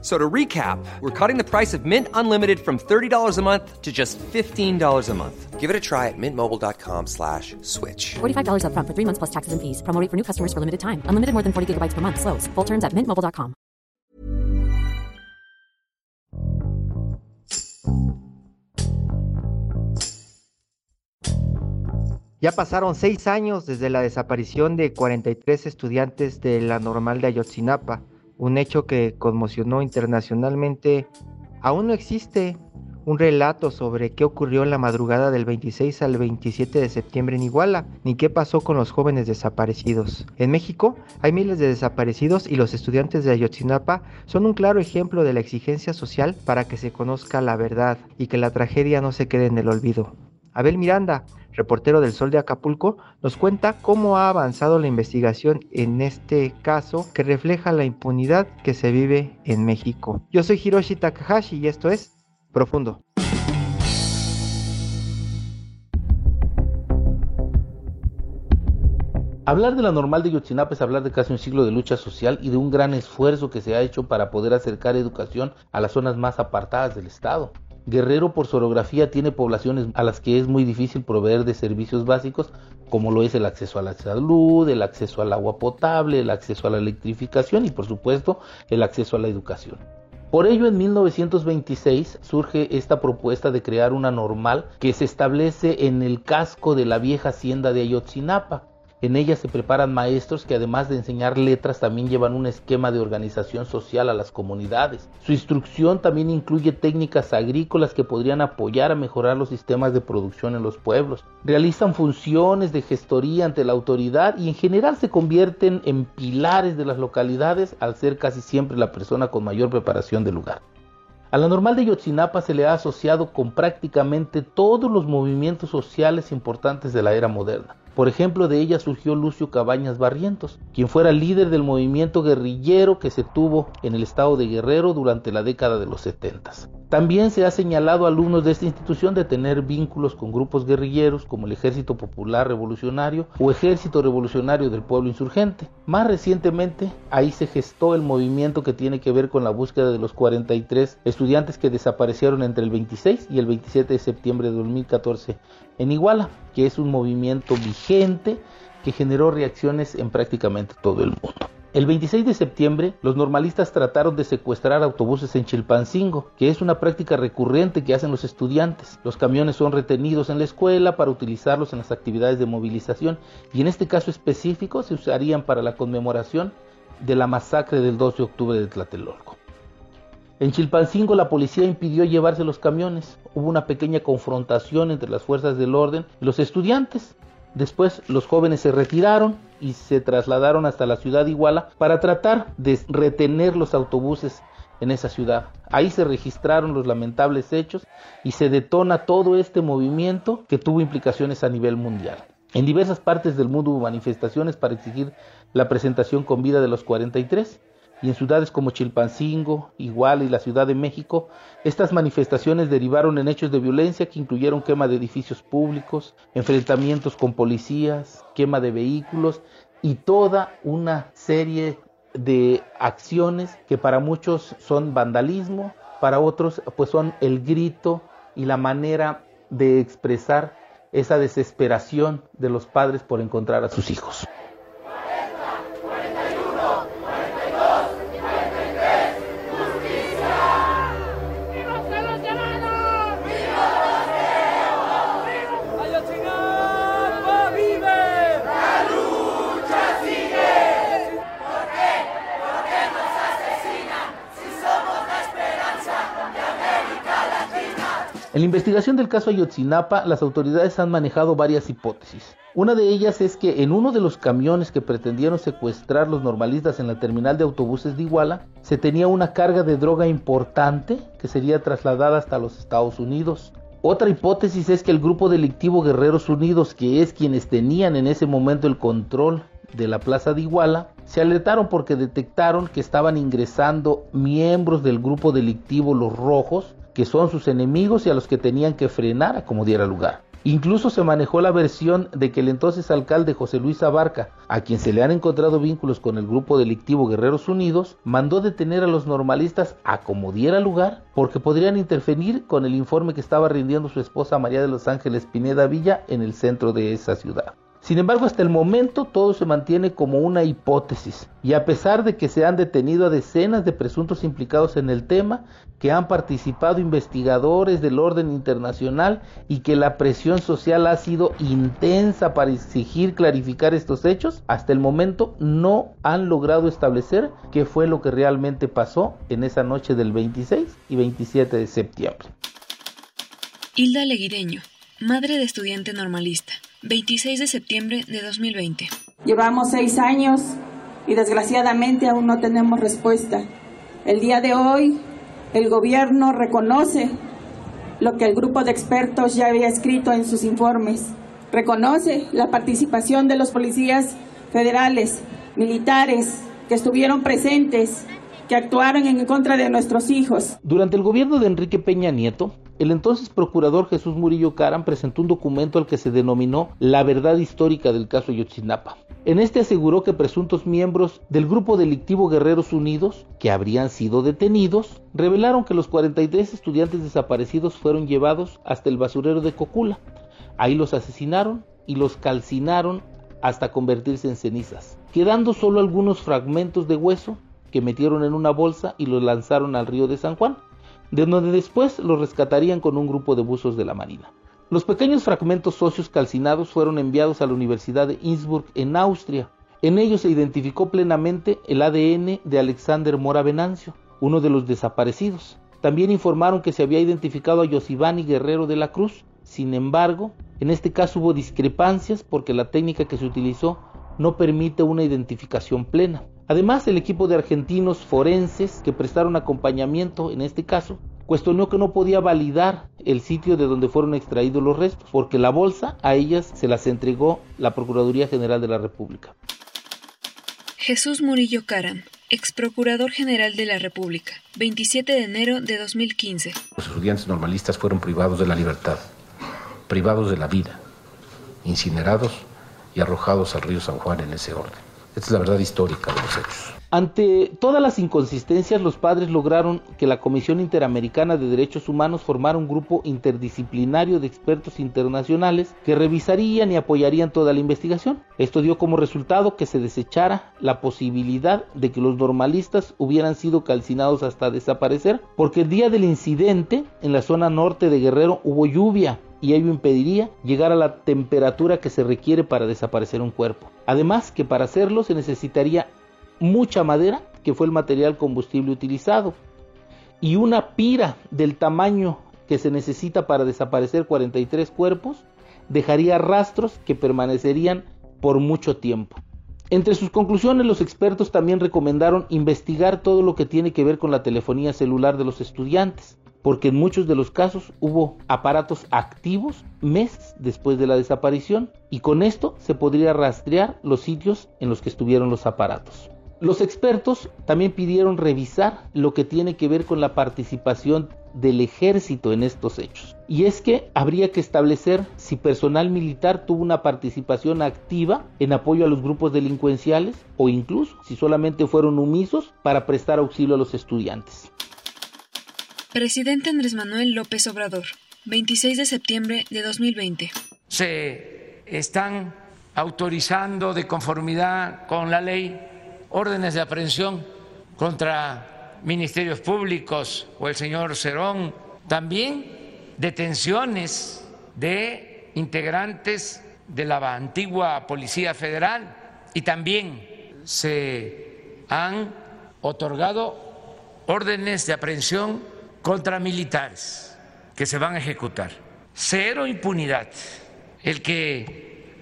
So to recap, we're cutting the price of Mint Unlimited from $30 a month to just $15 a month. Give it a try at mintmobile.com slash switch. $45 upfront for three months plus taxes and fees. Promo rate for new customers for limited time. Unlimited more than 40 gigabytes per month. Slows. Full terms at mintmobile.com. Ya pasaron seis años desde la desaparición de 43 estudiantes de la normal de Ayotzinapa, un hecho que conmocionó internacionalmente. Aún no existe un relato sobre qué ocurrió en la madrugada del 26 al 27 de septiembre en Iguala, ni qué pasó con los jóvenes desaparecidos. En México hay miles de desaparecidos y los estudiantes de Ayotzinapa son un claro ejemplo de la exigencia social para que se conozca la verdad y que la tragedia no se quede en el olvido. Abel Miranda, reportero del Sol de Acapulco, nos cuenta cómo ha avanzado la investigación en este caso que refleja la impunidad que se vive en México. Yo soy Hiroshi Takahashi y esto es Profundo. Hablar de la normal de Yotzinapa es hablar de casi un siglo de lucha social y de un gran esfuerzo que se ha hecho para poder acercar educación a las zonas más apartadas del Estado. Guerrero por su orografía tiene poblaciones a las que es muy difícil proveer de servicios básicos como lo es el acceso a la salud, el acceso al agua potable, el acceso a la electrificación y por supuesto el acceso a la educación. Por ello, en 1926 surge esta propuesta de crear una normal que se establece en el casco de la vieja hacienda de Ayotzinapa. En ella se preparan maestros que además de enseñar letras también llevan un esquema de organización social a las comunidades. Su instrucción también incluye técnicas agrícolas que podrían apoyar a mejorar los sistemas de producción en los pueblos. Realizan funciones de gestoría ante la autoridad y en general se convierten en pilares de las localidades al ser casi siempre la persona con mayor preparación del lugar. A la normal de Yotzinapa se le ha asociado con prácticamente todos los movimientos sociales importantes de la era moderna. Por ejemplo, de ella surgió Lucio Cabañas Barrientos, quien fuera líder del movimiento guerrillero que se tuvo en el estado de Guerrero durante la década de los 70. También se ha señalado a alumnos de esta institución de tener vínculos con grupos guerrilleros como el Ejército Popular Revolucionario o Ejército Revolucionario del Pueblo Insurgente. Más recientemente, ahí se gestó el movimiento que tiene que ver con la búsqueda de los 43 estudiantes que desaparecieron entre el 26 y el 27 de septiembre de 2014 en Iguala, que es un movimiento vigente que generó reacciones en prácticamente todo el mundo. El 26 de septiembre, los normalistas trataron de secuestrar autobuses en Chilpancingo, que es una práctica recurrente que hacen los estudiantes. Los camiones son retenidos en la escuela para utilizarlos en las actividades de movilización y en este caso específico se usarían para la conmemoración de la masacre del 2 de octubre de Tlatelolco. En Chilpancingo la policía impidió llevarse los camiones. Hubo una pequeña confrontación entre las fuerzas del orden y los estudiantes. Después los jóvenes se retiraron y se trasladaron hasta la ciudad de Iguala para tratar de retener los autobuses en esa ciudad. Ahí se registraron los lamentables hechos y se detona todo este movimiento que tuvo implicaciones a nivel mundial. En diversas partes del mundo hubo manifestaciones para exigir la presentación con vida de los 43 y en ciudades como Chilpancingo, Iguala y la Ciudad de México, estas manifestaciones derivaron en hechos de violencia que incluyeron quema de edificios públicos, enfrentamientos con policías, quema de vehículos y toda una serie de acciones que para muchos son vandalismo, para otros pues son el grito y la manera de expresar esa desesperación de los padres por encontrar a sus hijos. En la investigación del caso Ayotzinapa, las autoridades han manejado varias hipótesis. Una de ellas es que en uno de los camiones que pretendieron secuestrar los normalistas en la terminal de autobuses de Iguala, se tenía una carga de droga importante que sería trasladada hasta los Estados Unidos. Otra hipótesis es que el grupo delictivo Guerreros Unidos, que es quienes tenían en ese momento el control de la Plaza de Iguala, se alertaron porque detectaron que estaban ingresando miembros del grupo delictivo Los Rojos, que son sus enemigos y a los que tenían que frenar a como diera lugar. Incluso se manejó la versión de que el entonces alcalde José Luis Abarca, a quien se le han encontrado vínculos con el grupo delictivo Guerreros Unidos, mandó detener a los normalistas a como diera lugar porque podrían interferir con el informe que estaba rindiendo su esposa María de los Ángeles Pineda Villa en el centro de esa ciudad. Sin embargo, hasta el momento todo se mantiene como una hipótesis y a pesar de que se han detenido a decenas de presuntos implicados en el tema, que han participado investigadores del orden internacional y que la presión social ha sido intensa para exigir clarificar estos hechos, hasta el momento no han logrado establecer qué fue lo que realmente pasó en esa noche del 26 y 27 de septiembre. Hilda Leguireño, madre de estudiante normalista. 26 de septiembre de 2020. Llevamos seis años y desgraciadamente aún no tenemos respuesta. El día de hoy el gobierno reconoce lo que el grupo de expertos ya había escrito en sus informes. Reconoce la participación de los policías federales, militares, que estuvieron presentes, que actuaron en contra de nuestros hijos. Durante el gobierno de Enrique Peña Nieto, el entonces procurador Jesús Murillo Caram presentó un documento al que se denominó La verdad histórica del caso Yotzinapa. En este aseguró que presuntos miembros del grupo delictivo Guerreros Unidos, que habrían sido detenidos, revelaron que los 43 estudiantes desaparecidos fueron llevados hasta el basurero de Cocula. Ahí los asesinaron y los calcinaron hasta convertirse en cenizas, quedando solo algunos fragmentos de hueso que metieron en una bolsa y los lanzaron al río de San Juan de donde después los rescatarían con un grupo de buzos de la Marina. Los pequeños fragmentos óseos calcinados fueron enviados a la Universidad de Innsbruck en Austria. En ellos se identificó plenamente el ADN de Alexander Mora Venancio, uno de los desaparecidos. También informaron que se había identificado a Yosivani Guerrero de la Cruz. Sin embargo, en este caso hubo discrepancias porque la técnica que se utilizó no permite una identificación plena. Además, el equipo de argentinos forenses que prestaron acompañamiento en este caso cuestionó que no podía validar el sitio de donde fueron extraídos los restos, porque la bolsa a ellas se las entregó la Procuraduría General de la República. Jesús Murillo Caram, ex procurador general de la República, 27 de enero de 2015. Los estudiantes normalistas fueron privados de la libertad, privados de la vida, incinerados y arrojados al río San Juan en ese orden. Es la verdad histórica de los hechos. Ante todas las inconsistencias, los padres lograron que la Comisión Interamericana de Derechos Humanos formara un grupo interdisciplinario de expertos internacionales que revisarían y apoyarían toda la investigación. Esto dio como resultado que se desechara la posibilidad de que los normalistas hubieran sido calcinados hasta desaparecer, porque el día del incidente en la zona norte de Guerrero hubo lluvia y ello impediría llegar a la temperatura que se requiere para desaparecer un cuerpo. Además que para hacerlo se necesitaría mucha madera, que fue el material combustible utilizado, y una pira del tamaño que se necesita para desaparecer 43 cuerpos, dejaría rastros que permanecerían por mucho tiempo. Entre sus conclusiones, los expertos también recomendaron investigar todo lo que tiene que ver con la telefonía celular de los estudiantes, porque en muchos de los casos hubo aparatos activos meses después de la desaparición y con esto se podría rastrear los sitios en los que estuvieron los aparatos. Los expertos también pidieron revisar lo que tiene que ver con la participación del ejército en estos hechos. Y es que habría que establecer si personal militar tuvo una participación activa en apoyo a los grupos delincuenciales o incluso si solamente fueron omisos para prestar auxilio a los estudiantes. Presidente Andrés Manuel López Obrador, 26 de septiembre de 2020. Se están autorizando de conformidad con la ley órdenes de aprehensión contra ministerios públicos o el señor Cerón, también detenciones de integrantes de la antigua Policía Federal y también se han otorgado órdenes de aprehensión contra militares que se van a ejecutar. Cero impunidad. El que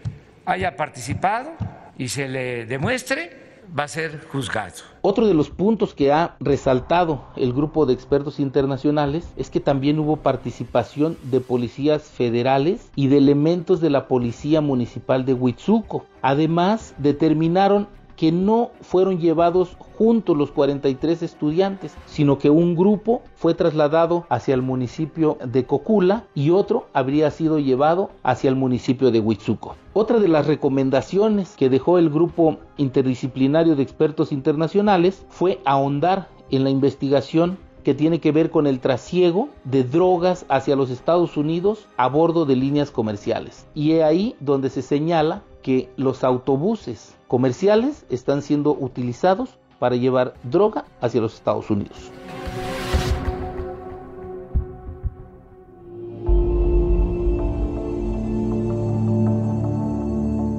haya participado y se le demuestre va a ser juzgado. Otro de los puntos que ha resaltado el grupo de expertos internacionales es que también hubo participación de policías federales y de elementos de la Policía Municipal de Huitzuco. Además, determinaron que no fueron llevados juntos los 43 estudiantes, sino que un grupo fue trasladado hacia el municipio de Cocula y otro habría sido llevado hacia el municipio de Huitzuco. Otra de las recomendaciones que dejó el grupo interdisciplinario de expertos internacionales fue ahondar en la investigación que tiene que ver con el trasiego de drogas hacia los Estados Unidos a bordo de líneas comerciales. Y es ahí donde se señala que los autobuses comerciales están siendo utilizados para llevar droga hacia los Estados Unidos.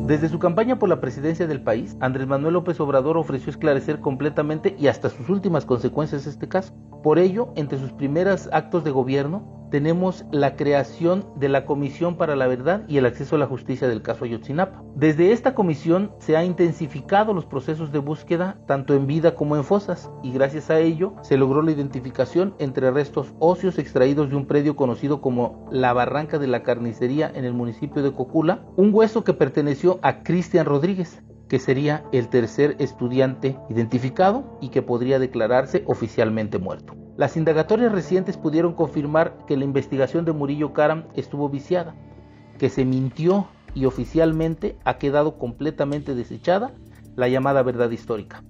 Desde su campaña por la presidencia del país, Andrés Manuel López Obrador ofreció esclarecer completamente y hasta sus últimas consecuencias este caso. Por ello, entre sus primeros actos de gobierno, tenemos la creación de la Comisión para la Verdad y el Acceso a la Justicia del caso Ayotzinapa. Desde esta comisión se ha intensificado los procesos de búsqueda tanto en vida como en fosas y gracias a ello se logró la identificación entre restos óseos extraídos de un predio conocido como la Barranca de la Carnicería en el municipio de Cocula, un hueso que perteneció a Cristian Rodríguez, que sería el tercer estudiante identificado y que podría declararse oficialmente muerto. Las indagatorias recientes pudieron confirmar que la investigación de Murillo Karam estuvo viciada, que se mintió y oficialmente ha quedado completamente desechada la llamada verdad histórica.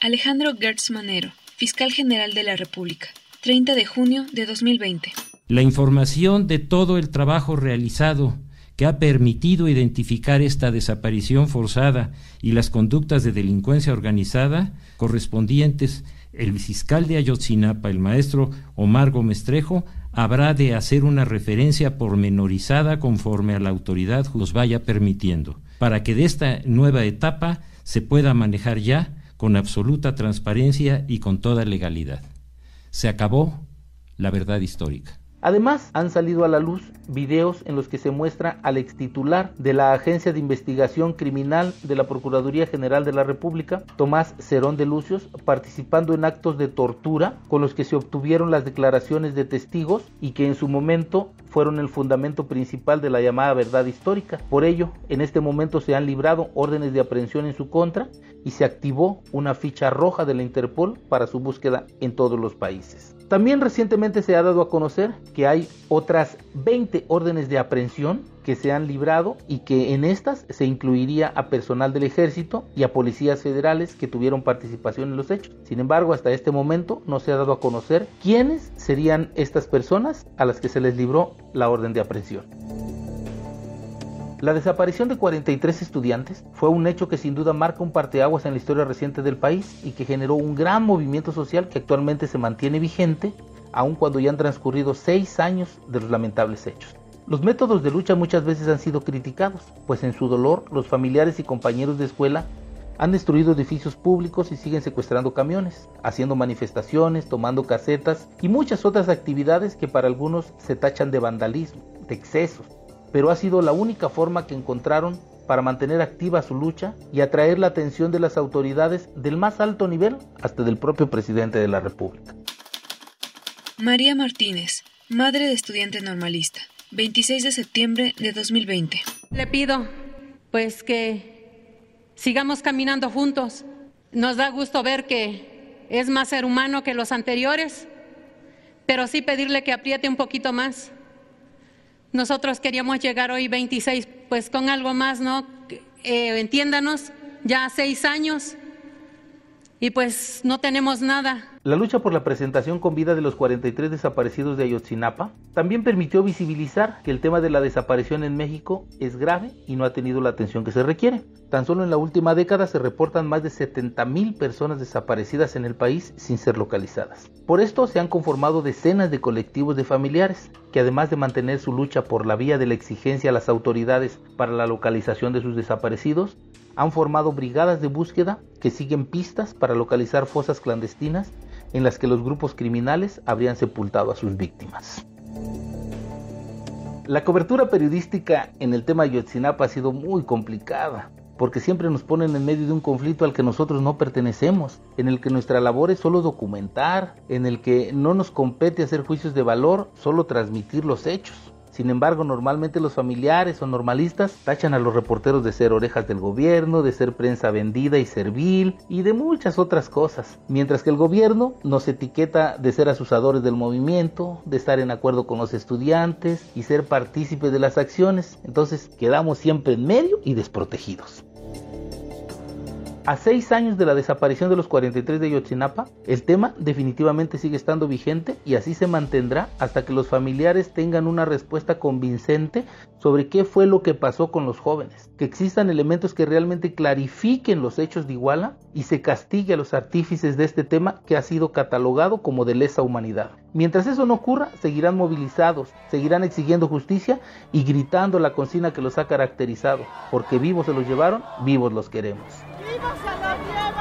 Alejandro Gertz Manero, fiscal general de la República, 30 de junio de 2020. La información de todo el trabajo realizado que ha permitido identificar esta desaparición forzada y las conductas de delincuencia organizada correspondientes el fiscal de Ayotzinapa, el maestro Omar Gómez Trejo, habrá de hacer una referencia pormenorizada conforme a la autoridad los vaya permitiendo, para que de esta nueva etapa se pueda manejar ya con absoluta transparencia y con toda legalidad. Se acabó la verdad histórica. Además, han salido a la luz videos en los que se muestra al extitular de la Agencia de Investigación Criminal de la Procuraduría General de la República, Tomás Cerón de Lucios, participando en actos de tortura con los que se obtuvieron las declaraciones de testigos y que en su momento fueron el fundamento principal de la llamada verdad histórica. Por ello, en este momento se han librado órdenes de aprehensión en su contra y se activó una ficha roja de la Interpol para su búsqueda en todos los países. También recientemente se ha dado a conocer que hay otras 20 órdenes de aprehensión que se han librado y que en estas se incluiría a personal del ejército y a policías federales que tuvieron participación en los hechos. Sin embargo, hasta este momento no se ha dado a conocer quiénes serían estas personas a las que se les libró la orden de aprehensión. La desaparición de 43 estudiantes fue un hecho que sin duda marca un parteaguas en la historia reciente del país y que generó un gran movimiento social que actualmente se mantiene vigente, aun cuando ya han transcurrido seis años de los lamentables hechos. Los métodos de lucha muchas veces han sido criticados, pues en su dolor los familiares y compañeros de escuela han destruido edificios públicos y siguen secuestrando camiones, haciendo manifestaciones, tomando casetas y muchas otras actividades que para algunos se tachan de vandalismo, de excesos, pero ha sido la única forma que encontraron para mantener activa su lucha y atraer la atención de las autoridades del más alto nivel hasta del propio presidente de la República. María Martínez, madre de estudiante normalista, 26 de septiembre de 2020. Le pido pues que sigamos caminando juntos. Nos da gusto ver que es más ser humano que los anteriores, pero sí pedirle que apriete un poquito más nosotros queríamos llegar hoy 26, pues con algo más, ¿no? Eh, entiéndanos, ya seis años y pues no tenemos nada. La lucha por la presentación con vida de los 43 desaparecidos de Ayotzinapa también permitió visibilizar que el tema de la desaparición en México es grave y no ha tenido la atención que se requiere. Tan solo en la última década se reportan más de 70 mil personas desaparecidas en el país sin ser localizadas. Por esto se han conformado decenas de colectivos de familiares que además de mantener su lucha por la vía de la exigencia a las autoridades para la localización de sus desaparecidos, han formado brigadas de búsqueda que siguen pistas para localizar fosas clandestinas en las que los grupos criminales habrían sepultado a sus víctimas. La cobertura periodística en el tema Yotzinapa ha sido muy complicada, porque siempre nos ponen en medio de un conflicto al que nosotros no pertenecemos, en el que nuestra labor es solo documentar, en el que no nos compete hacer juicios de valor, solo transmitir los hechos. Sin embargo, normalmente los familiares o normalistas tachan a los reporteros de ser orejas del gobierno, de ser prensa vendida y servil y de muchas otras cosas. Mientras que el gobierno nos etiqueta de ser asusadores del movimiento, de estar en acuerdo con los estudiantes y ser partícipes de las acciones. Entonces quedamos siempre en medio y desprotegidos. A seis años de la desaparición de los 43 de Yotzinapa, el tema definitivamente sigue estando vigente y así se mantendrá hasta que los familiares tengan una respuesta convincente sobre qué fue lo que pasó con los jóvenes, que existan elementos que realmente clarifiquen los hechos de Iguala y se castigue a los artífices de este tema que ha sido catalogado como de lesa humanidad. Mientras eso no ocurra, seguirán movilizados, seguirán exigiendo justicia y gritando la consigna que los ha caracterizado, porque vivos se los llevaron, vivos los queremos. ¡Vivos se los los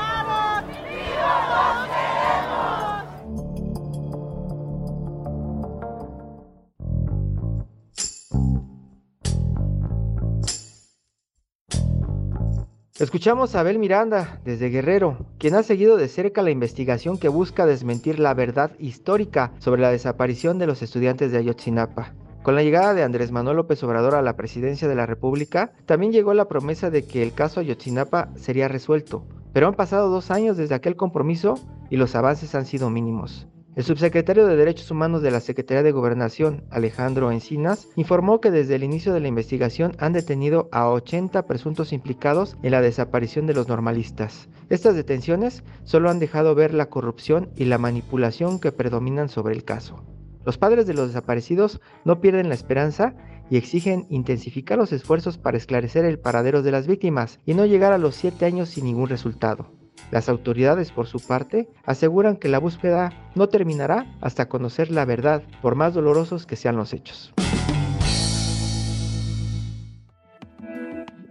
Escuchamos a Abel Miranda, desde Guerrero, quien ha seguido de cerca la investigación que busca desmentir la verdad histórica sobre la desaparición de los estudiantes de Ayotzinapa. Con la llegada de Andrés Manuel López Obrador a la presidencia de la República, también llegó la promesa de que el caso Ayotzinapa sería resuelto, pero han pasado dos años desde aquel compromiso y los avances han sido mínimos. El subsecretario de Derechos Humanos de la Secretaría de Gobernación, Alejandro Encinas, informó que desde el inicio de la investigación han detenido a 80 presuntos implicados en la desaparición de los normalistas. Estas detenciones solo han dejado ver la corrupción y la manipulación que predominan sobre el caso. Los padres de los desaparecidos no pierden la esperanza y exigen intensificar los esfuerzos para esclarecer el paradero de las víctimas y no llegar a los siete años sin ningún resultado. Las autoridades, por su parte, aseguran que la búsqueda no terminará hasta conocer la verdad, por más dolorosos que sean los hechos.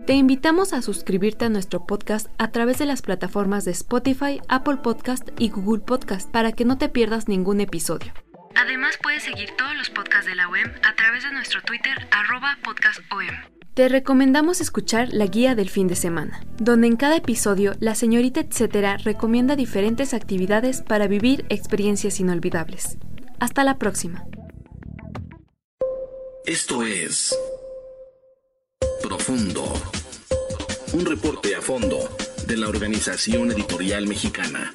Te invitamos a suscribirte a nuestro podcast a través de las plataformas de Spotify, Apple Podcast y Google Podcast para que no te pierdas ningún episodio. Además puedes seguir todos los podcasts de la OEM a través de nuestro Twitter arroba podcastom. Te recomendamos escuchar la guía del fin de semana, donde en cada episodio la señorita etcétera recomienda diferentes actividades para vivir experiencias inolvidables. Hasta la próxima. Esto es Profundo, un reporte a fondo de la Organización Editorial Mexicana.